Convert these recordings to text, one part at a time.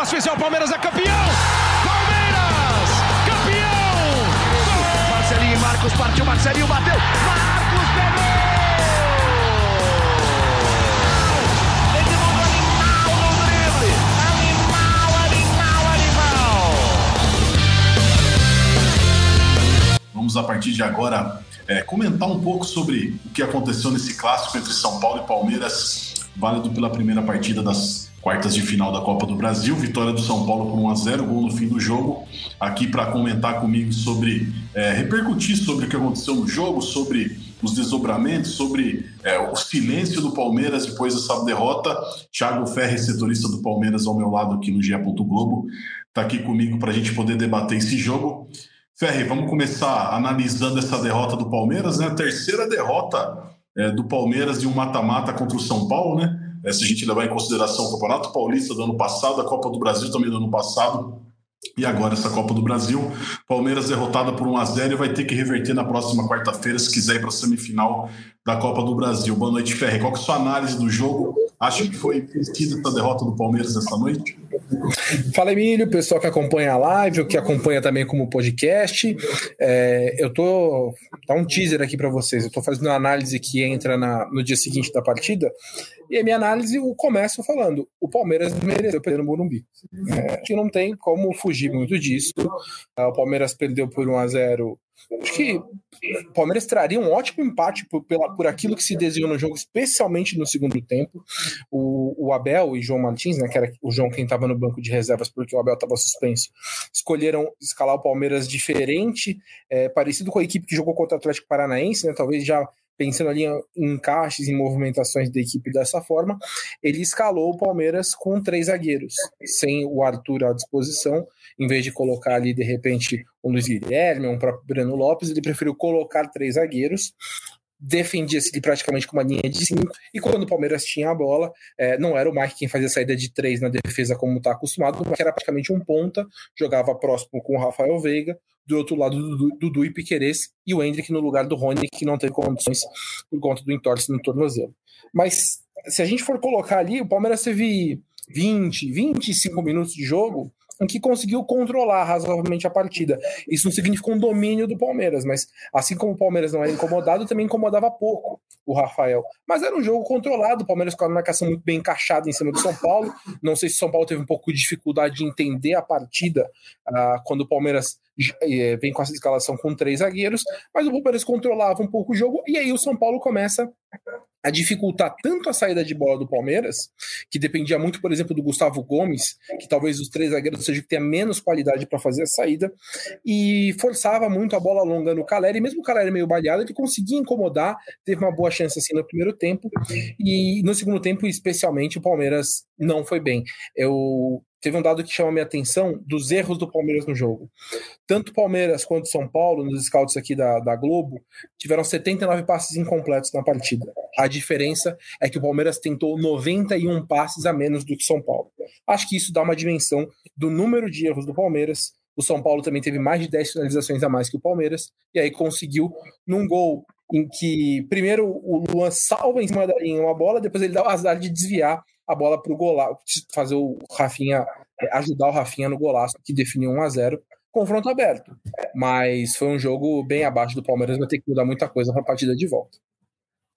para asfixiar o Palmeiras, é campeão! Palmeiras! Campeão! Marcelinho e Marcos partiu, Marcelinho bateu! Marcos pegou! Vamos a partir de agora é, comentar um pouco sobre o que aconteceu nesse clássico entre São Paulo e Palmeiras, válido pela primeira partida das quartas de final da Copa do Brasil. Vitória do São Paulo por 1 a 0 gol no fim do jogo. Aqui para comentar comigo sobre, é, repercutir sobre o que aconteceu no jogo, sobre os desdobramentos, sobre é, o silêncio do Palmeiras depois dessa derrota. Thiago Ferre, setorista do Palmeiras, ao meu lado aqui no GE. Globo, está aqui comigo para a gente poder debater esse jogo. Ferre, vamos começar analisando essa derrota do Palmeiras, né? Terceira derrota é, do Palmeiras em um mata-mata contra o São Paulo, né? É, se a gente levar em consideração o Campeonato Paulista do ano passado, a Copa do Brasil também do ano passado, e agora essa Copa do Brasil. Palmeiras derrotada por 1 a 0 e vai ter que reverter na próxima quarta-feira se quiser ir para a semifinal da Copa do Brasil. Boa noite, Ferre. Qual que é a sua análise do jogo? Acho que foi vencida essa derrota do Palmeiras essa noite? Fala, Emílio, pessoal que acompanha a live, o que acompanha também como podcast. É, eu tô. Dá um teaser aqui para vocês. Eu tô fazendo uma análise que entra na, no dia seguinte da partida. E a minha análise, eu começo falando: o Palmeiras mereceu perder no Morumbi. É, acho que não tem como fugir muito disso. O Palmeiras perdeu por 1 a 0 Acho que o Palmeiras traria um ótimo empate por, pela, por aquilo que se desenhou no jogo, especialmente no segundo tempo. O, o Abel e João Martins, né, que era o João quem estava no banco de reservas porque o Abel estava suspenso, escolheram escalar o Palmeiras diferente, é, parecido com a equipe que jogou contra o Atlético Paranaense, né, talvez já pensando ali em encaixes, em movimentações da equipe dessa forma, ele escalou o Palmeiras com três zagueiros, sem o Arthur à disposição, em vez de colocar ali, de repente, um Luiz Guilherme, um próprio Breno Lopes, ele preferiu colocar três zagueiros, defendia-se praticamente com uma linha de cinco, e quando o Palmeiras tinha a bola, é, não era o Mike quem fazia saída de três na defesa como está acostumado, mas era praticamente um ponta, jogava próximo com o Rafael Veiga, do outro lado do Dudu e Piquerez, e o Hendrick no lugar do Rony, que não teve condições por conta do entorse no tornozelo. Mas se a gente for colocar ali, o Palmeiras teve 20, 25 minutos de jogo, em que conseguiu controlar razoavelmente a partida. Isso não significa um domínio do Palmeiras, mas assim como o Palmeiras não era incomodado, também incomodava pouco o Rafael. Mas era um jogo controlado, o Palmeiras com a marcação muito bem encaixada em cima do São Paulo. Não sei se o São Paulo teve um pouco de dificuldade de entender a partida uh, quando o Palmeiras uh, vem com essa escalação com três zagueiros, mas o Palmeiras controlava um pouco o jogo e aí o São Paulo começa a dificultar tanto a saída de bola do Palmeiras, que dependia muito, por exemplo, do Gustavo Gomes, que talvez os três zagueiros seja que tenha menos qualidade para fazer a saída, e forçava muito a bola longa no Caleri, mesmo o Caleri meio baleado, ele conseguia incomodar, teve uma boa chance assim no primeiro tempo, e no segundo tempo, especialmente, o Palmeiras não foi bem. Eu teve um dado que chama minha atenção dos erros do Palmeiras no jogo. Tanto Palmeiras quanto São Paulo, nos scouts aqui da, da Globo, tiveram 79 passes incompletos na partida. A diferença é que o Palmeiras tentou 91 passes a menos do que São Paulo. Acho que isso dá uma dimensão do número de erros do Palmeiras. O São Paulo também teve mais de 10 finalizações a mais que o Palmeiras, e aí conseguiu, num gol em que primeiro o Luan salva em cima da linha uma bola, depois ele dá o azar de desviar a bola para o golaço, fazer o Rafinha, é, ajudar o Rafinha no golaço que definiu 1 a 0 confronto aberto. Mas foi um jogo bem abaixo do Palmeiras, vai ter que mudar muita coisa para a partida de volta.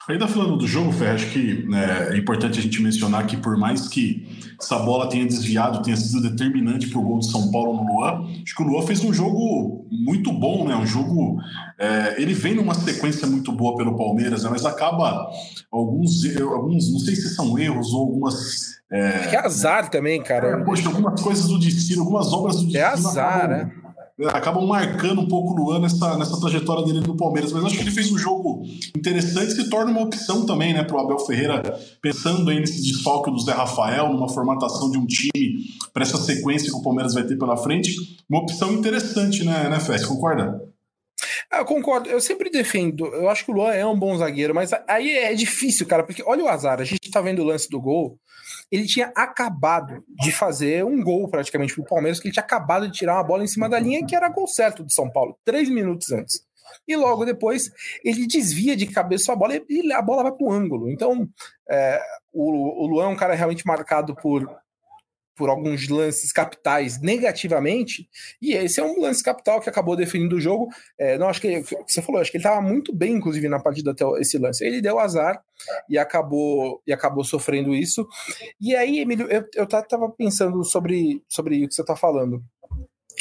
Ainda falando do jogo, Fer, acho que né, é importante a gente mencionar que por mais que essa bola tenha desviado, tenha sido determinante para o gol de São Paulo no Luan, acho que o Luan fez um jogo muito bom, né? Um jogo. É, ele vem numa sequência muito boa pelo Palmeiras, né, mas acaba alguns, alguns, não sei se são erros ou algumas. É, que azar também, cara. É, poxa, algumas coisas do destino, algumas obras do é destino. É azar, acabam, né? Acabam marcando um pouco o Luan nessa, nessa trajetória dele no Palmeiras, mas acho que ele fez um jogo interessante e se torna uma opção também né, para o Abel Ferreira, pensando aí nesse desfalque do Zé Rafael, numa formatação de um time para essa sequência que o Palmeiras vai ter pela frente, uma opção interessante, né, né Fess? Concorda? Ah, eu concordo, eu sempre defendo. Eu acho que o Luan é um bom zagueiro, mas aí é difícil, cara, porque olha o azar. A gente tá vendo o lance do gol ele tinha acabado de fazer um gol praticamente pro Palmeiras, que ele tinha acabado de tirar uma bola em cima da linha, que era gol certo de São Paulo, três minutos antes. E logo depois ele desvia de cabeça a bola e a bola vai para o ângulo. Então, é, o, o Luan é um cara realmente marcado por por alguns lances capitais negativamente, e esse é um lance capital que acabou definindo o jogo. É, não, acho que você falou, acho que ele estava muito bem, inclusive, na partida até esse lance. Ele deu azar e acabou e acabou sofrendo isso. E aí, Emílio, eu, eu tava pensando sobre, sobre o que você está falando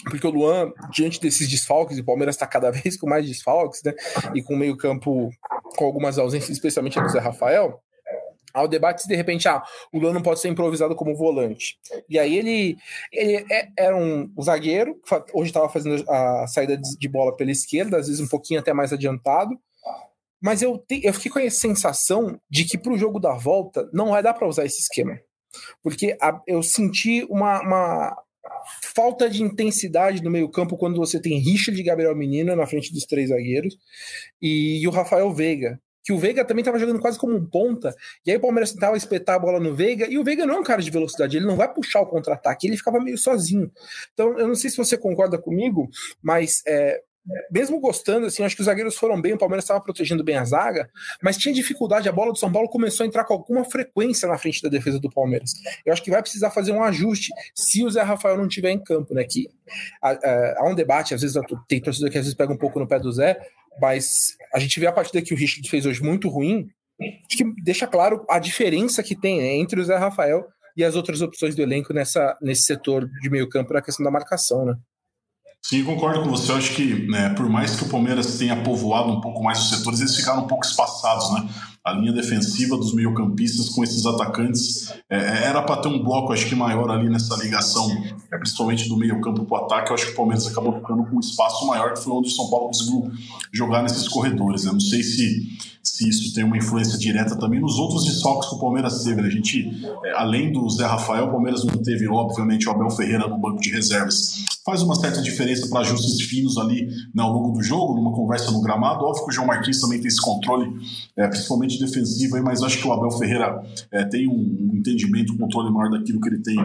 porque o Luan, diante desses desfalques, e o Palmeiras está cada vez com mais desfalques, né? E com meio campo com algumas ausências, especialmente do Zé Rafael, ao debate se de repente ah, o Luan não pode ser improvisado como volante. E aí ele, ele é, era um zagueiro, hoje estava fazendo a saída de bola pela esquerda, às vezes um pouquinho até mais adiantado. Mas eu, te, eu fiquei com a sensação de que para o jogo da volta não vai dar para usar esse esquema. Porque a, eu senti uma, uma, falta de intensidade no meio-campo quando você tem Richard e Gabriel Menino na frente dos três zagueiros e, e o Rafael Veiga. Que o Veiga também estava jogando quase como um ponta, e aí o Palmeiras tentava espetar a bola no Veiga, e o Veiga não é um cara de velocidade, ele não vai puxar o contra-ataque, ele ficava meio sozinho. Então, eu não sei se você concorda comigo, mas é, mesmo gostando, assim, acho que os zagueiros foram bem, o Palmeiras estava protegendo bem a zaga, mas tinha dificuldade. A bola do São Paulo começou a entrar com alguma frequência na frente da defesa do Palmeiras. Eu acho que vai precisar fazer um ajuste se o Zé Rafael não estiver em campo, né? Que há, um debate, às vezes tem torcedor que às vezes pega um pouco no pé do Zé, mas a gente vê a partida que o Richard fez hoje muito ruim, que deixa claro a diferença que tem né, entre o Zé Rafael e as outras opções do elenco nessa, nesse setor de meio campo na questão da marcação, né? Sim, concordo com você. Eu acho que, né, por mais que o Palmeiras tenha povoado um pouco mais os setores, eles ficaram um pouco espaçados, né? A linha defensiva dos meio-campistas com esses atacantes é, é era para ter um bloco, acho que maior ali nessa ligação, é, principalmente do meio-campo para o ataque. Eu acho que o Palmeiras acabou ficando com um espaço maior, que foi onde o São Paulo conseguiu jogar nesses corredores. Né? Não sei se se isso tem uma influência direta também nos outros desfalques que o Palmeiras teve. Né? A gente, é, além do Zé Rafael, o Palmeiras não teve, obviamente, o Abel Ferreira no banco de reservas. Faz uma certa diferença para ajustes finos ali né, ao longo do jogo, numa conversa no gramado. Óbvio que o João Martins também tem esse controle, é, principalmente defensivo, aí, mas acho que o Abel Ferreira é, tem um entendimento, um controle maior daquilo que ele tem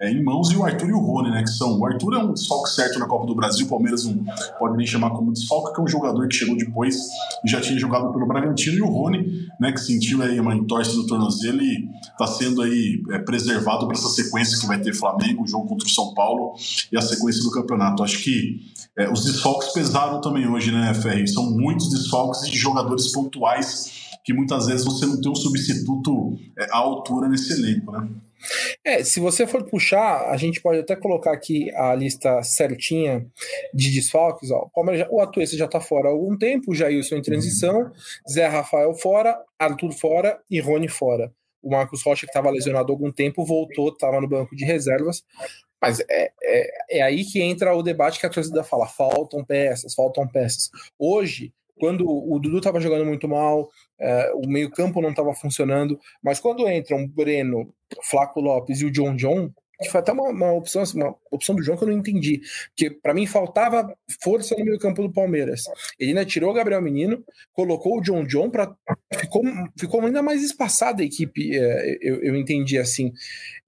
é, em mãos. E o Arthur e o Rony, né, que são. O Arthur é um desfalque certo na Copa do Brasil, o Palmeiras não pode nem chamar como desfalque, que é um jogador que chegou depois e já tinha jogado pelo Bragantino e o Rony, né, que sentiu aí uma entorse no tornozelo e está sendo aí é, preservado para essa sequência que vai ter Flamengo, o jogo contra o São Paulo e a sequência do campeonato. Acho que é, os desfalques pesaram também hoje, né, Ferri? São muitos desfalques de jogadores pontuais que muitas vezes você não tem um substituto é, à altura nesse elenco, né? É, se você for puxar, a gente pode até colocar aqui a lista certinha de desfalques. Ó. O Atuesta já está fora há algum tempo, o Jailson em transição, Zé Rafael fora, Arthur fora e Rony fora. O Marcos Rocha, que estava lesionado há algum tempo, voltou, estava no banco de reservas. Mas é, é, é aí que entra o debate que a torcida fala: faltam peças, faltam peças. Hoje, quando o Dudu estava jogando muito mal, é, o meio-campo não estava funcionando, mas quando entram Breno, Flaco Lopes e o John John, que foi até uma, uma, opção, assim, uma opção do João que eu não entendi, porque para mim faltava força no meio-campo do Palmeiras. Ele ainda tirou o Gabriel Menino, colocou o John John para ficou, ficou ainda mais espaçada a equipe, é, eu, eu entendi assim.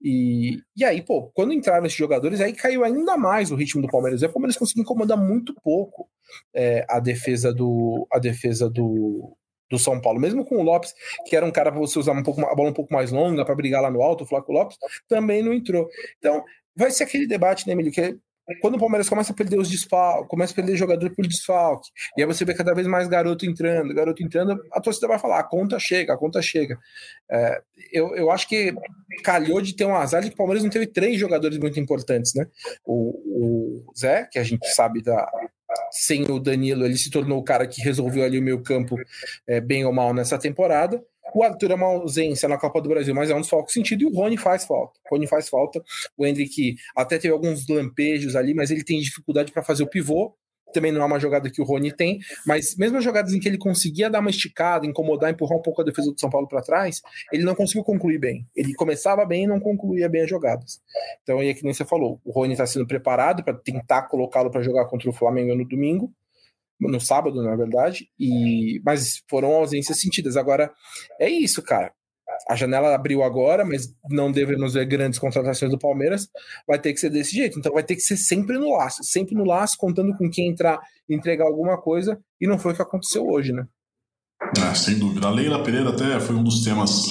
E, e aí, pô, quando entraram esses jogadores, aí caiu ainda mais o ritmo do Palmeiras. E o Palmeiras conseguiu incomodar muito pouco é, a defesa do a defesa do, do São Paulo, mesmo com o Lopes, que era um cara para você usar um pouco, a bola um pouco mais longa para brigar lá no alto, o Flávio Lopes também não entrou. Então, vai ser aquele debate, né, Emílio, que é quando o Palmeiras começa a perder os desfalques, começa a perder jogador por desfalque, e aí você vê cada vez mais garoto entrando, garoto entrando, a torcida vai falar, a conta chega, a conta chega. É, eu, eu acho que calhou de ter um azar de que o Palmeiras não teve três jogadores muito importantes, né? O, o Zé, que a gente sabe da, sem o Danilo, ele se tornou o cara que resolveu ali o meio campo é, bem ou mal nessa temporada. O Arthur é uma ausência na Copa do Brasil, mas é um desfalque sentido, e o Rony faz falta. O Rony faz falta. O Hendrick até teve alguns lampejos ali, mas ele tem dificuldade para fazer o pivô também não é uma jogada que o Rony tem, mas mesmo as jogadas em que ele conseguia dar uma esticada, incomodar, empurrar um pouco a defesa do São Paulo para trás, ele não conseguiu concluir bem. Ele começava bem e não concluía bem as jogadas. Então, aí é que nem você falou, o Rony está sendo preparado para tentar colocá-lo para jogar contra o Flamengo no domingo, no sábado, na verdade, e mas foram ausências sentidas. Agora, é isso, cara a janela abriu agora, mas não devemos ver grandes contratações do Palmeiras, vai ter que ser desse jeito. Então vai ter que ser sempre no laço, sempre no laço, contando com quem entrar entregar alguma coisa, e não foi o que aconteceu hoje, né? É, sem dúvida. A Leila Pereira até foi um dos temas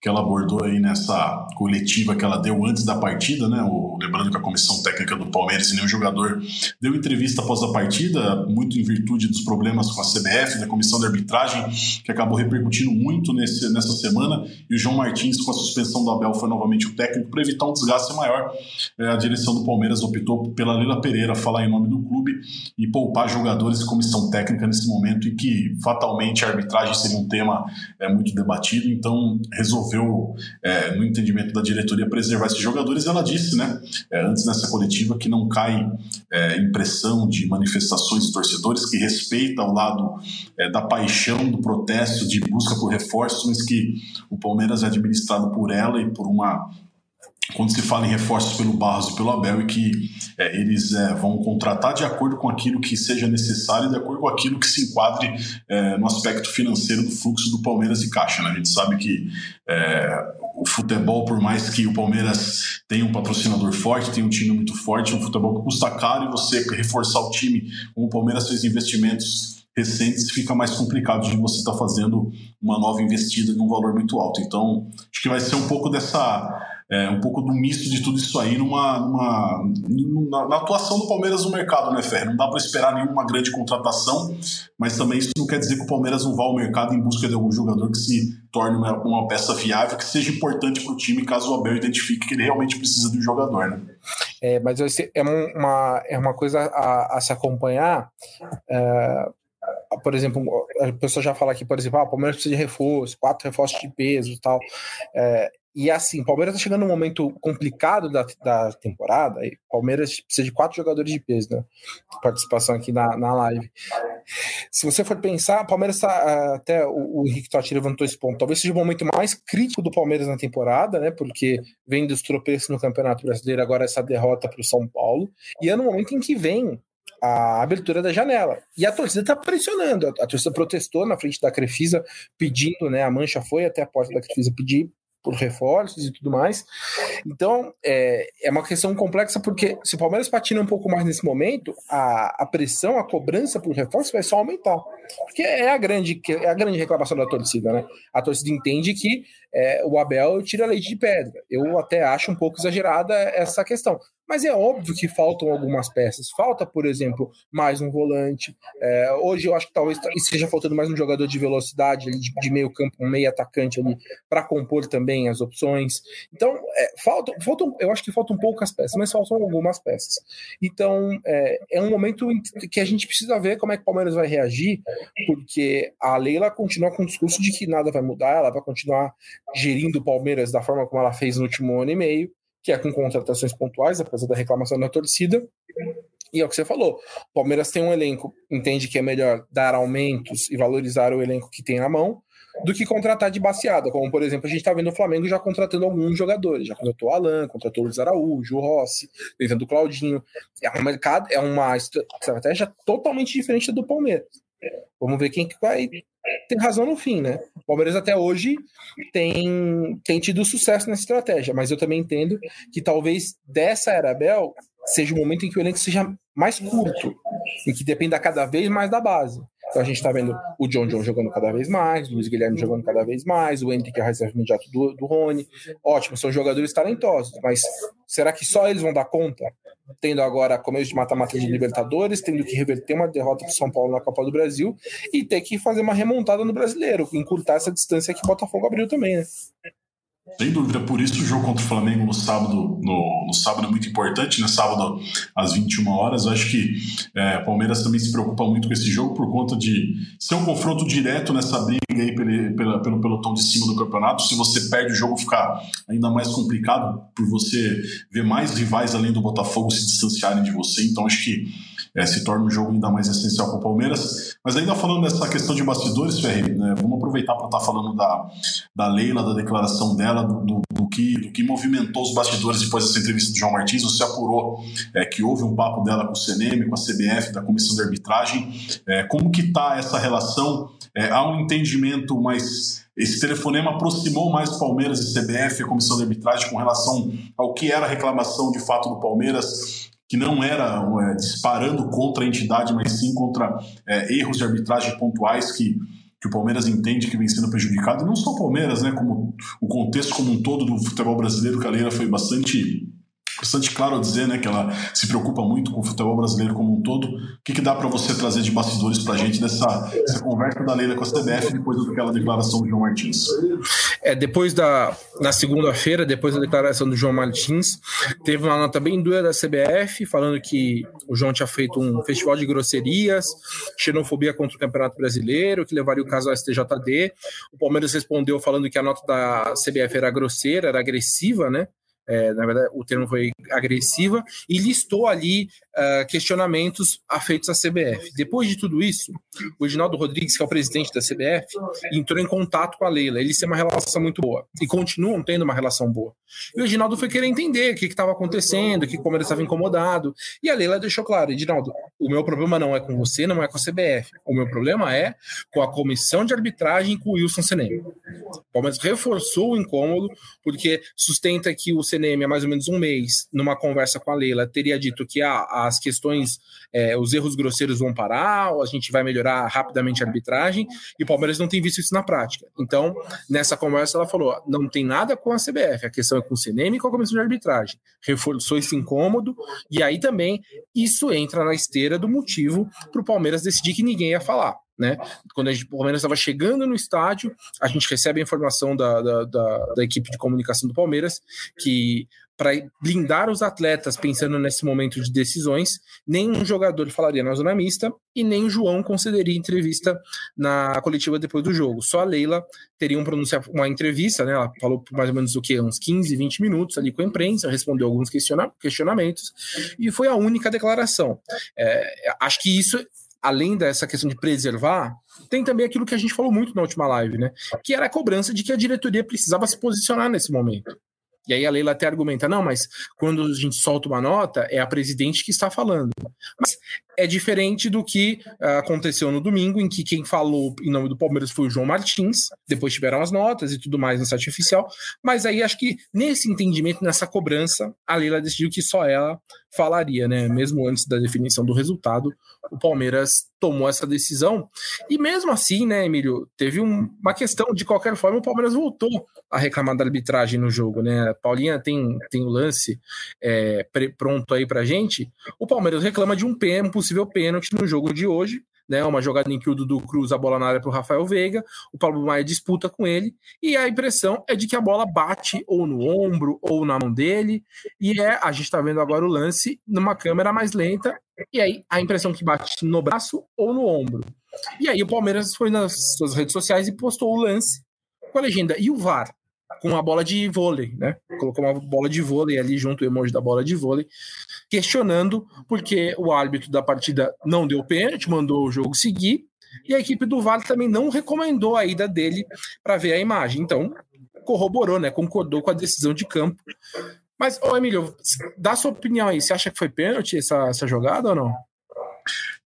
que ela abordou aí nessa coletiva que ela deu antes da partida, né? O, lembrando que a comissão técnica do Palmeiras e nenhum jogador deu entrevista após a partida, muito em virtude dos problemas com a CBF, da comissão de arbitragem, que acabou repercutindo muito nesse, nessa semana, e o João Martins, com a suspensão do Abel, foi novamente o técnico para evitar um desgaste maior. É, a direção do Palmeiras optou pela Lila Pereira falar em nome do clube e poupar jogadores e comissão técnica nesse momento em que fatalmente a arbitragem seria um tema é, muito debatido, então resolveu, é, no entendimento da diretoria, preservar esses jogadores. Ela disse, né, é, antes nessa coletiva, que não cai é, impressão de manifestações de torcedores, que respeita o lado é, da paixão, do protesto, de busca por reforços, mas que o Palmeiras é administrado por ela e por uma quando se fala em reforços pelo Barros e pelo Abel e que é, eles é, vão contratar de acordo com aquilo que seja necessário de acordo com aquilo que se enquadre é, no aspecto financeiro do fluxo do Palmeiras e Caixa. Né? A gente sabe que é, o futebol, por mais que o Palmeiras tenha um patrocinador forte, tenha um time muito forte, um futebol que custa caro e você reforçar o time, como o Palmeiras fez investimentos recentes, fica mais complicado de você estar tá fazendo uma nova investida num valor muito alto. Então, acho que vai ser um pouco dessa é, um pouco do misto de tudo isso aí numa, numa, numa na, atuação do Palmeiras no mercado, né, Fer? Não dá para esperar nenhuma grande contratação, mas também isso não quer dizer que o Palmeiras não vá ao mercado em busca de algum jogador que se torne uma, uma peça viável, que seja importante para o time, caso o Abel identifique que ele realmente precisa de um jogador, né? É, mas é uma, é uma coisa a, a se acompanhar. É, por exemplo, a pessoa já fala aqui, por exemplo, ah, o Palmeiras precisa de reforço, quatro reforços de peso e tal. É, e assim, o Palmeiras está chegando num momento complicado da, da temporada. E o Palmeiras precisa de quatro jogadores de peso, né? Participação aqui na, na live. Se você for pensar, o Palmeiras está. Ah, até o, o Henrique Totti levantou esse ponto. Talvez seja o momento mais crítico do Palmeiras na temporada, né? Porque vem dos tropeços no Campeonato Brasileiro, agora essa derrota para o São Paulo. E é no momento em que vem a abertura da janela. E a torcida está pressionando. A, torcida protestou na frente da Crefisa, pedindo, né? A mancha foi até a porta da Crefisa pedir por reforços e tudo mais. Então, é, é uma questão complexa, porque se o Palmeiras patina um pouco mais nesse momento, a, a pressão, a cobrança por reforços vai só aumentar. Porque é a grande, é a grande reclamação da torcida, né? A torcida entende que é, o Abel tira leite de pedra. Eu até acho um pouco exagerada essa questão. Mas é óbvio que faltam algumas peças. Falta, por exemplo, mais um volante. É, hoje eu acho que talvez esteja faltando mais um jogador de velocidade de, de meio campo, um meio atacante ali, para compor também as opções. Então, é, faltam, faltam, eu acho que faltam poucas peças, mas faltam algumas peças. Então, é, é um momento que a gente precisa ver como é que o Palmeiras vai reagir, porque a Leila continua com o discurso de que nada vai mudar, ela vai continuar gerindo o Palmeiras da forma como ela fez no último ano e meio que é com contratações pontuais, apesar da reclamação da torcida. E é o que você falou: o Palmeiras tem um elenco, entende que é melhor dar aumentos e valorizar o elenco que tem na mão do que contratar de baseada, como por exemplo, a gente está vendo o Flamengo já contratando alguns jogadores, já contratou o Alan, contratou o Luiz Araújo, o Rossi, tentando o Claudinho. É um mercado, é uma estratégia totalmente diferente do Palmeiras. Vamos ver quem que vai ter razão no fim, né? O Palmeiras até hoje tem, tem tido sucesso nessa estratégia, mas eu também entendo que talvez dessa era Bel seja o momento em que o elenco seja mais curto e que dependa cada vez mais da base. Então a gente está vendo o John John jogando cada vez mais, o Luiz Guilherme jogando cada vez mais, o Henrique, que é a reserva imediata do, do Rony. Ótimo, são jogadores talentosos, mas será que só eles vão dar conta? Tendo agora começo de mata-mata de Libertadores, tendo que reverter uma derrota para São Paulo na Copa do Brasil e ter que fazer uma remontada no brasileiro, encurtar essa distância que o Botafogo abriu também, né? Sem dúvida, por isso o jogo contra o Flamengo no sábado, no, no sábado é muito importante, né? Sábado às 21 horas. Acho que é, Palmeiras também se preocupa muito com esse jogo por conta de ser um confronto direto nessa briga aí pelo, pelo, pelo pelotão de cima do campeonato. Se você perde o jogo, fica ainda mais complicado por você ver mais rivais além do Botafogo se distanciarem de você. Então acho que é, se torna um jogo ainda mais essencial para o Palmeiras. Mas ainda falando dessa questão de bastidores, Ferreira, né, vamos aproveitar para estar tá falando da, da Leila, da declaração dela, do, do, do, que, do que movimentou os bastidores depois dessa entrevista do João Martins. Você apurou é, que houve um papo dela com o CNM, com a CBF, da Comissão de Arbitragem. É, como que está essa relação? É, há um entendimento mais esse telefonema aproximou mais Palmeiras e CBF, a comissão de arbitragem, com relação ao que era a reclamação de fato do Palmeiras que não era é, disparando contra a entidade, mas sim contra é, erros de arbitragem pontuais que que o Palmeiras entende que vem sendo prejudicado, e não só o Palmeiras, né, como o contexto como um todo do futebol brasileiro, que a Leila foi bastante bastante claro dizer né, que ela se preocupa muito com o futebol brasileiro como um todo. O que, que dá para você trazer de bastidores para a gente dessa conversa da Leila com a CBF depois daquela declaração do João Martins? É, depois da na segunda-feira, depois da declaração do João Martins, teve uma nota bem dura da CBF falando que o João tinha feito um festival de grosserias, xenofobia contra o Campeonato Brasileiro, que levaria o caso ao STJD. O Palmeiras respondeu falando que a nota da CBF era grosseira, era agressiva, né? É, na verdade o termo foi agressiva, e listou ali uh, questionamentos afeitos à CBF. Depois de tudo isso, o Reginaldo Rodrigues, que é o presidente da CBF, entrou em contato com a Leila. Eles têm uma relação muito boa e continuam tendo uma relação boa. E o Reginaldo foi querer entender o que estava acontecendo, que como ele estava incomodado. E a Leila deixou claro: Reginaldo, o meu problema não é com você, não é com a CBF. O meu problema é com a comissão de arbitragem com o Wilson Senem. O Palmeiras reforçou o incômodo, porque sustenta que o CNM há mais ou menos um mês, numa conversa com a Leila, teria dito que ah, as questões, é, os erros grosseiros vão parar, a gente vai melhorar rapidamente a arbitragem, e o Palmeiras não tem visto isso na prática. Então, nessa conversa, ela falou: não tem nada com a CBF, a questão é com o CNM e com a comissão de arbitragem. Reforçou esse incômodo, e aí também isso entra na esteira do motivo para o Palmeiras decidir que ninguém ia falar. Né? Quando a gente, o Palmeiras estava chegando no estádio, a gente recebe a informação da, da, da, da equipe de comunicação do Palmeiras que para blindar os atletas pensando nesse momento de decisões, nenhum jogador falaria na zona mista e nem o João concederia entrevista na coletiva depois do jogo. Só a Leila teria um pronunciar uma entrevista, né? Ela falou por mais ou menos o que uns 15, 20 minutos ali com a imprensa, respondeu alguns questiona questionamentos e foi a única declaração. É, acho que isso além dessa questão de preservar, tem também aquilo que a gente falou muito na última live, né? Que era a cobrança de que a diretoria precisava se posicionar nesse momento. E aí a Leila até argumenta, não, mas quando a gente solta uma nota, é a presidente que está falando. Mas é diferente do que uh, aconteceu no domingo, em que quem falou em nome do Palmeiras foi o João Martins, depois tiveram as notas e tudo mais no site oficial, mas aí acho que nesse entendimento, nessa cobrança, a Leila decidiu que só ela falaria, né? Mesmo antes da definição do resultado, o Palmeiras tomou essa decisão. E mesmo assim, né, Emílio, teve um, uma questão, de qualquer forma, o Palmeiras voltou a reclamar da arbitragem no jogo, né? A Paulinha tem, tem o lance é, pronto aí pra gente. O Palmeiras reclama de um, pênalti, um possível pênalti no jogo de hoje, né, uma jogada em que o Dudu cruza a bola na área para o Rafael Veiga, o Pablo Maia disputa com ele, e a impressão é de que a bola bate ou no ombro ou na mão dele, e é, a gente está vendo agora o lance numa câmera mais lenta, e aí a impressão que bate no braço ou no ombro. E aí o Palmeiras foi nas suas redes sociais e postou o lance com a legenda, e o VAR? Com a bola de vôlei, né? Colocou uma bola de vôlei ali junto, o emoji da bola de vôlei, questionando porque o árbitro da partida não deu pênalti, mandou o jogo seguir, e a equipe do Vale também não recomendou a ida dele para ver a imagem. Então, corroborou, né? Concordou com a decisão de campo. Mas, ô Emílio, dá sua opinião aí. Você acha que foi pênalti essa, essa jogada ou não?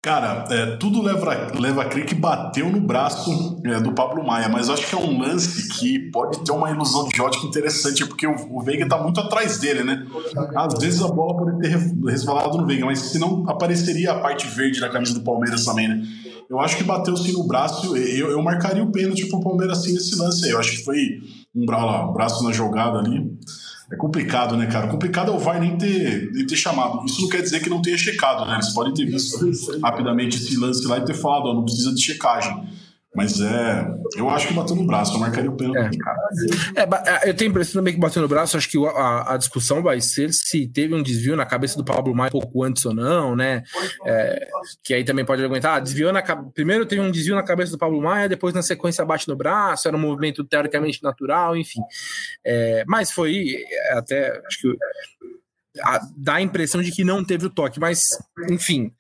Cara, é, tudo leva, leva a crer que bateu no braço é, do Pablo Maia, mas acho que é um lance que pode ter uma ilusão de ótica interessante, porque o, o Veiga tá muito atrás dele, né? Às vezes a bola pode ter resvalado no Veiga, mas se não apareceria a parte verde da camisa do Palmeiras também, né? Eu acho que bateu sim no braço, eu, eu marcaria o pênalti pro Palmeiras sim nesse lance aí. Eu acho que foi um, um braço na jogada ali. É complicado, né, cara? Complicado é o VAR nem ter, nem ter chamado. Isso não quer dizer que não tenha checado, né? Eles podem ter visto rapidamente esse lance lá e ter falado, ó, não precisa de checagem. Mas é. Eu acho que bateu no braço, eu marcaria o pênalti. É. é. eu tenho a impressão também que bateu no braço. Acho que a, a, discussão vai ser se teve um desvio na cabeça do Pablo Maia pouco antes ou não, né? É, que aí também pode argumentar. Ah, desviou na Primeiro teve um desvio na cabeça do Pablo Maia, depois na sequência bate no braço, era um movimento teoricamente natural, enfim. É, mas foi até. Acho que dá a impressão de que não teve o toque, mas enfim,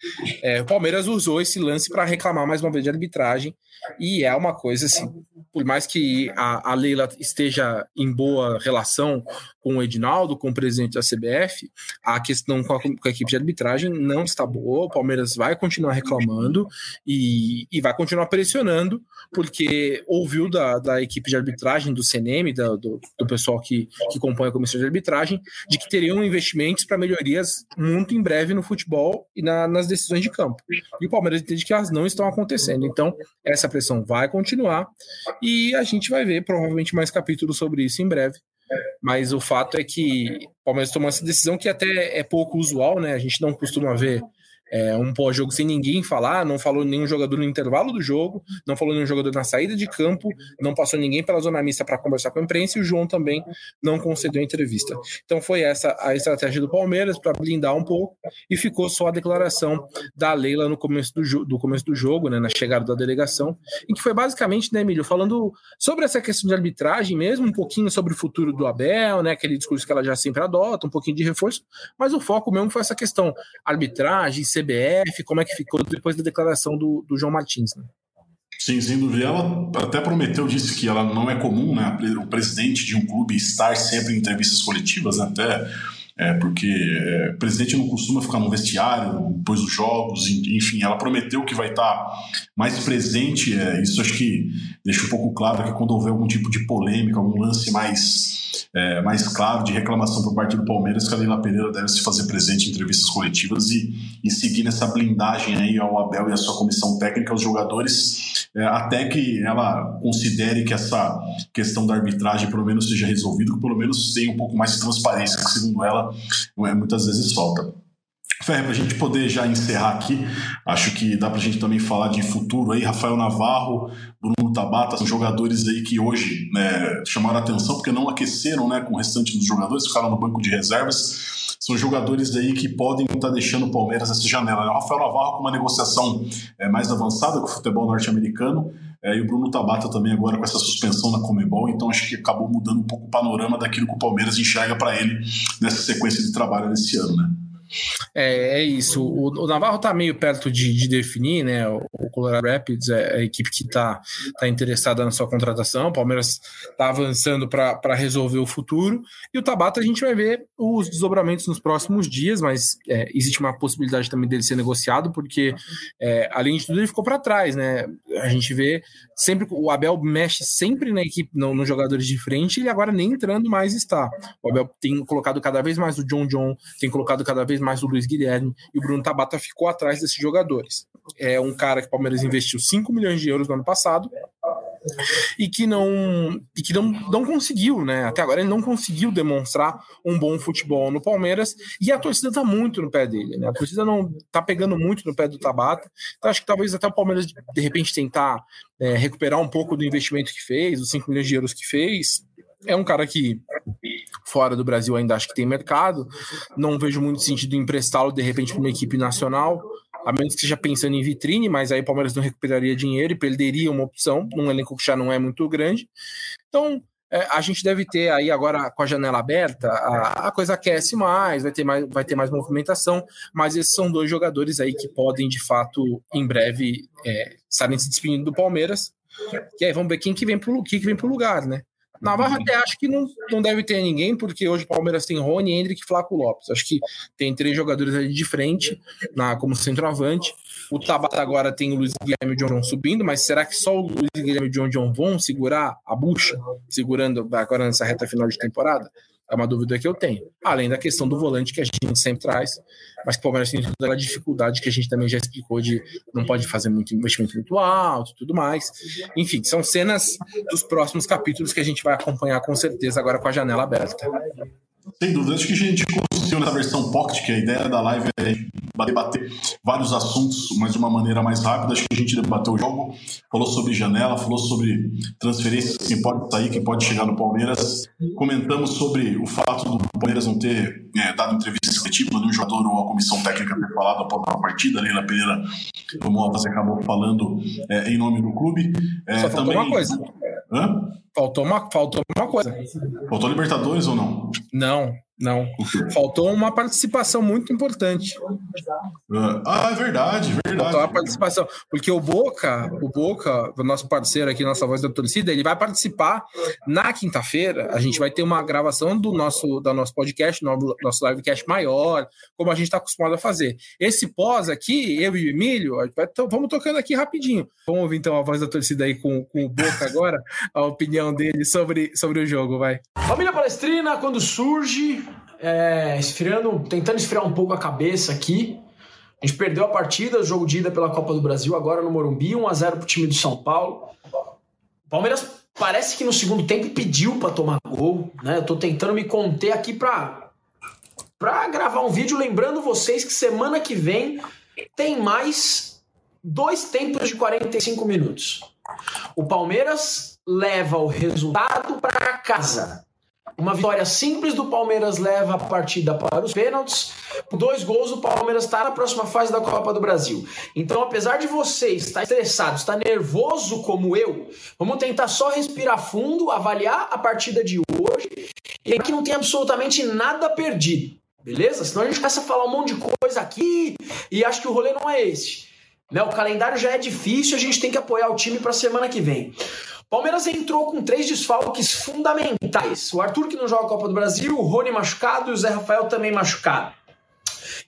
é, o Palmeiras usou esse lance para reclamar mais uma vez de arbitragem e é uma coisa assim por mais que a, a Leila esteja em boa relação com o Edinaldo, com o presidente da CBF, a questão com a, com a, equipe de arbitragem não está boa. O Palmeiras vai continuar reclamando e, e vai continuar pressionando, porque ouviu da, da equipe de arbitragem, do CNM, da, do, do, pessoal que, que compõe a comissão de arbitragem, de que teriam investimentos para melhorias muito em breve no futebol e na, nas decisões de campo. E o Palmeiras entende que elas não estão acontecendo. Então, essa pressão vai continuar e a gente vai ver provavelmente mais capítulos sobre isso em breve. Mas o fato é que o Palmeiras tomou essa decisão que até é pouco usual, né? A gente não costuma ver é, um pós-jogo sem ninguém falar, não falou nenhum jogador no intervalo do jogo, não falou nenhum jogador na saída de campo, não passou ninguém pela zona mista para conversar com a imprensa e o João também não concedeu entrevista. Então foi essa a estratégia do Palmeiras para blindar um pouco e ficou só a declaração da Leila no começo do, do começo do jogo, né, na chegada da delegação, em que foi basicamente, né, Emílio, falando sobre essa questão de arbitragem mesmo, um pouquinho sobre o futuro do Abel, né, aquele discurso que ela já sempre adota, um pouquinho de reforço, mas o foco mesmo foi essa questão arbitragem, CBF, como é que ficou depois da declaração do, do João Martins, né? Sim, sem dúvida. Ela até prometeu, disse que ela não é comum, né? O presidente de um clube estar sempre em entrevistas coletivas, né? até é, porque é, o presidente não costuma ficar no vestiário depois dos jogos, enfim, ela prometeu que vai estar mais presente. É, isso acho que deixa um pouco claro que quando houver algum tipo de polêmica, algum lance mais é, mais claro de reclamação por parte do Palmeiras que a Leila Pereira deve se fazer presente em entrevistas coletivas e, e seguir nessa blindagem aí ao Abel e à sua comissão técnica, aos jogadores, é, até que ela considere que essa questão da arbitragem pelo menos seja resolvida, que pelo menos tenha um pouco mais de transparência, que segundo ela é, muitas vezes falta. Ferre, para a gente poder já encerrar aqui, acho que dá para a gente também falar de futuro aí. Rafael Navarro, Bruno Tabata, são jogadores aí que hoje né, chamaram atenção porque não aqueceram né, com o restante dos jogadores, ficaram no banco de reservas. São jogadores aí que podem estar tá deixando o Palmeiras essa janela. O Rafael Navarro com uma negociação é, mais avançada com o futebol norte-americano. É, e o Bruno Tabata também agora com essa suspensão na Comebol, então acho que acabou mudando um pouco o panorama daquilo que o Palmeiras enxerga para ele nessa sequência de trabalho nesse ano, né? É, é isso. O, o Navarro está meio perto de, de, definir, né? O, Colorado Rapids é a equipe que está tá interessada na sua contratação. O Palmeiras está avançando para resolver o futuro. E o Tabata a gente vai ver os desdobramentos nos próximos dias, mas é, existe uma possibilidade também dele ser negociado, porque é, além de tudo ele ficou para trás, né? A gente vê sempre o Abel mexe sempre na equipe, no, nos jogadores de frente, e agora nem entrando mais está. O Abel tem colocado cada vez mais o John John, tem colocado cada vez mais o Luiz Guilherme, e o Bruno Tabata ficou atrás desses jogadores. É um cara que o Palmeiras investiu 5 milhões de euros no ano passado, e que não e que não, não conseguiu, né? Até agora ele não conseguiu demonstrar um bom futebol no Palmeiras e a torcida tá muito no pé dele, né? A torcida não tá pegando muito no pé do Tabata. Então acho que talvez até o Palmeiras de repente tentar é, recuperar um pouco do investimento que fez, os 5 milhões de euros que fez. É um cara que fora do Brasil ainda acho que tem mercado. Não vejo muito sentido em emprestá-lo de repente para uma equipe nacional, a menos que esteja pensando em vitrine, mas aí o Palmeiras não recuperaria dinheiro e perderia uma opção num elenco que já não é muito grande. Então, é, a gente deve ter aí agora com a janela aberta, a, a, coisa aquece mais, vai ter mais, vai ter mais movimentação, mas esses são dois jogadores aí que podem, de fato, em breve, é, estarem se despedindo do Palmeiras. E aí vamos ver quem que vem pro, quem que lugar, né? Navarro até acho que não, não deve ter ninguém, porque hoje o Palmeiras tem Rony, Hendrick e Flaco Lopes. Acho que tem três jogadores ali de frente, na, como centroavante. O Tabata agora tem o Luiz Guilherme e o John John subindo, mas será que só o Luiz Guilherme e o John John vão segurar a bucha, segurando agora nessa reta final de temporada? É uma dúvida que eu tenho. Além da questão do volante que a gente sempre traz, mas que o Palmeiras tem toda aquela dificuldade que a gente também já explicou de não pode fazer muito investimento muito alto e tudo mais. Enfim, são cenas dos próximos capítulos que a gente vai acompanhar com certeza agora com a janela aberta. Sem dúvida, acho que a gente conseguiu nessa versão pocket, que a ideia da live é debater vários assuntos, mas de uma maneira mais rápida. Acho que a gente debateu o jogo, falou sobre janela, falou sobre transferências, quem pode sair, quem pode chegar no Palmeiras. Comentamos sobre o fato do Palmeiras não ter é, dado entrevista coletiva, nenhum jogador ou a comissão técnica ter falado após a partida. A Leila Pereira, como o Alves acabou falando é, em nome do clube. É, Só também... uma coisa. Hã? Faltou uma, faltou uma coisa. Faltou Libertadores ou não? Não, Não. Faltou uma participação muito importante. Ah, é verdade, verdade. Faltou uma participação. Porque o Boca, o Boca, o nosso parceiro aqui, nossa voz da torcida, ele vai participar na quinta-feira. A gente vai ter uma gravação do nosso, do nosso podcast, no nosso livecast maior, como a gente está acostumado a fazer. Esse pós aqui, eu e o Emílio, vamos tocando aqui rapidinho. Vamos ouvir então a voz da torcida aí com, com o Boca agora, a opinião dele sobre, sobre o jogo, vai. Família Palestrina, quando surge, é, esfriando, tentando esfriar um pouco a cabeça aqui. A gente perdeu a partida, o jogo de ida pela Copa do Brasil, agora no Morumbi, 1 a 0 pro time do São Paulo. O Palmeiras parece que no segundo tempo pediu para tomar gol, né? Eu tô tentando me conter aqui para para gravar um vídeo lembrando vocês que semana que vem tem mais dois tempos de 45 minutos. O Palmeiras leva o resultado para casa. Uma vitória simples do Palmeiras leva a partida para os pênaltis. Dois gols, o Palmeiras está na próxima fase da Copa do Brasil. Então, apesar de você estar estressado, estar nervoso como eu, vamos tentar só respirar fundo, avaliar a partida de hoje e aqui não tem absolutamente nada perdido. Beleza? Senão a gente começa a falar um monte de coisa aqui e acho que o rolê não é esse. Né? O calendário já é difícil, a gente tem que apoiar o time para a semana que vem. Palmeiras entrou com três desfalques fundamentais. O Arthur, que não joga a Copa do Brasil, o Rony machucado e o Zé Rafael também machucado.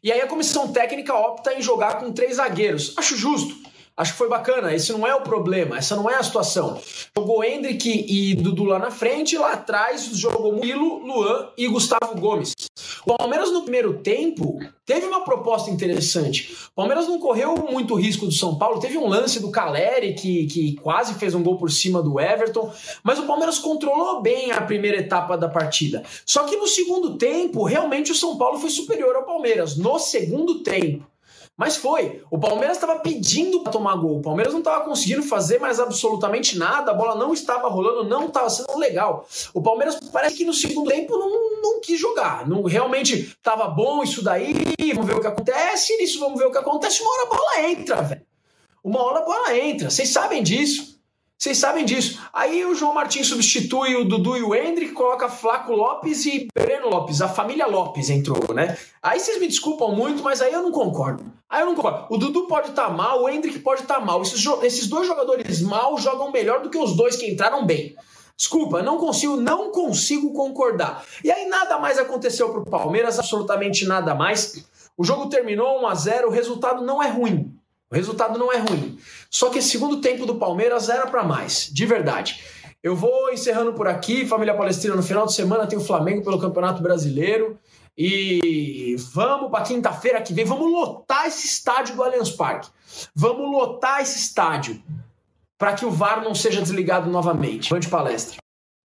E aí a comissão técnica opta em jogar com três zagueiros. Acho justo. Acho que foi bacana. Esse não é o problema, essa não é a situação. Jogou Hendrick e Dudu lá na frente, lá atrás jogou Milo, Luan e Gustavo Gomes. O Palmeiras no primeiro tempo teve uma proposta interessante. O Palmeiras não correu muito risco do São Paulo. Teve um lance do Caleri que, que quase fez um gol por cima do Everton, mas o Palmeiras controlou bem a primeira etapa da partida. Só que no segundo tempo, realmente o São Paulo foi superior ao Palmeiras. No segundo tempo. Mas foi. O Palmeiras estava pedindo para tomar gol. O Palmeiras não estava conseguindo fazer mais absolutamente nada. A bola não estava rolando, não estava sendo legal. O Palmeiras parece que no segundo tempo não, não quis jogar. Não realmente estava bom isso daí. Vamos ver o que acontece. Isso vamos ver o que acontece. Uma hora a bola entra, velho. Uma hora a bola entra. Vocês sabem disso. Vocês sabem disso. Aí o João Martins substitui o Dudu e o Hendrick, coloca Flaco Lopes e Breno Lopes. A família Lopes entrou, né? Aí vocês me desculpam muito, mas aí eu não concordo. Aí eu não concordo. O Dudu pode estar tá mal, o Hendrick pode estar tá mal. Esses, esses dois jogadores mal jogam melhor do que os dois que entraram bem. Desculpa, não consigo, não consigo concordar. E aí nada mais aconteceu para o Palmeiras, absolutamente nada mais. O jogo terminou 1 a 0, o resultado não é ruim. O resultado não é ruim. Só que esse segundo tempo do Palmeiras era para mais, de verdade. Eu vou encerrando por aqui, família Palestrina. No final de semana tem o Flamengo pelo Campeonato Brasileiro. E vamos para quinta-feira que vem, vamos lotar esse estádio do Allianz Parque. Vamos lotar esse estádio para que o VAR não seja desligado novamente. Vamos de palestra.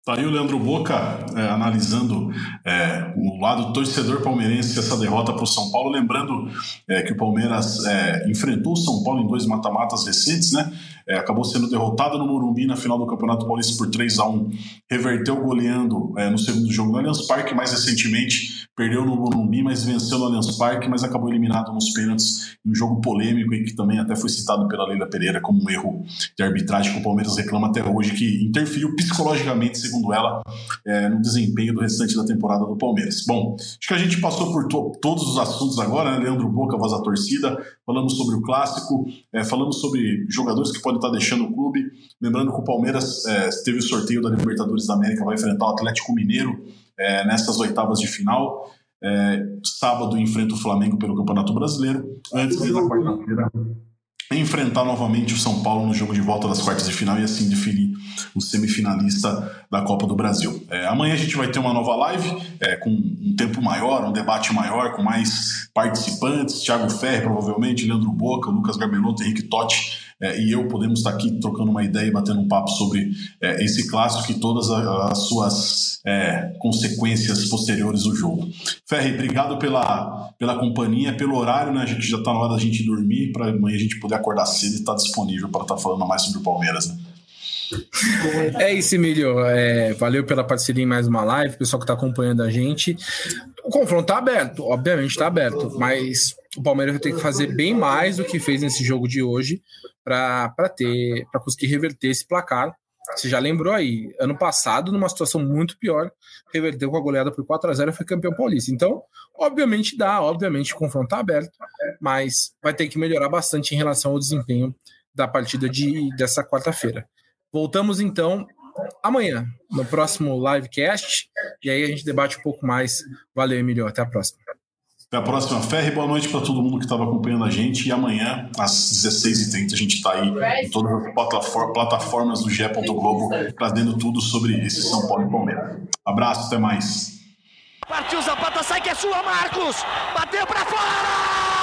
Tá aí o Leandro Boca é, analisando é, o lado torcedor palmeirense essa derrota para o São Paulo, lembrando é, que o Palmeiras é, enfrentou o São Paulo em dois mata-matas recentes, né? É, acabou sendo derrotado no Morumbi na final do Campeonato Paulista por 3 a 1 reverteu goleando é, no segundo jogo no Allianz Parque, mais recentemente perdeu no Morumbi, mas venceu no Allianz Parque, mas acabou eliminado nos pênaltis em um jogo polêmico e que também até foi citado pela Leila Pereira como um erro de arbitragem que o Palmeiras reclama até hoje, que interferiu psicologicamente, segundo ela, é, no desempenho do restante da temporada do Palmeiras. Bom, acho que a gente passou por to todos os assuntos agora, né? Leandro Boca, voz da torcida, falamos sobre o clássico, é, falamos sobre jogadores que podem estar deixando o clube. Lembrando que o Palmeiras é, teve o sorteio da Libertadores da América, vai enfrentar o Atlético Mineiro é, nessas oitavas de final. É, sábado enfrenta o Flamengo pelo Campeonato Brasileiro. Antes de na quarta-feira enfrentar novamente o São Paulo no jogo de volta das quartas de final e assim definir o semifinalista da Copa do Brasil. É, amanhã a gente vai ter uma nova live é, com um tempo maior, um debate maior, com mais participantes, Thiago Ferre provavelmente, Leandro Boca, Lucas Garbelotto, Henrique Totti é, e eu podemos estar aqui trocando uma ideia e batendo um papo sobre é, esse clássico e todas as suas é, consequências posteriores do jogo. Ferri, obrigado pela, pela companhia, pelo horário, né? A gente já está na hora da gente dormir, para amanhã a gente poder acordar cedo e estar tá disponível para estar tá falando mais sobre o Palmeiras. Né? É isso, Emílio. É, valeu pela parceria em mais uma live, pessoal que está acompanhando a gente. O confronto está aberto, obviamente está aberto, mas o Palmeiras vai ter que fazer bem mais do que fez nesse jogo de hoje para ter para conseguir reverter esse placar. Você já lembrou aí, ano passado, numa situação muito pior, reverteu com a goleada por 4 a 0 e foi campeão paulista. Então, obviamente dá, obviamente o confronto tá aberto, mas vai ter que melhorar bastante em relação ao desempenho da partida de, dessa quarta-feira. Voltamos então amanhã, no próximo livecast, e aí a gente debate um pouco mais. Valeu, Emílio. Até a próxima. Até a próxima, Ferre. Boa noite para todo mundo que estava acompanhando a gente. E amanhã, às 16h30, a gente está aí em todas as plataformas do GE. Globo, trazendo tudo sobre esse São Paulo e Palmeiras. Abraço, até mais. Partiu Zapata, sai que é sua, Marcos! Bateu para fora!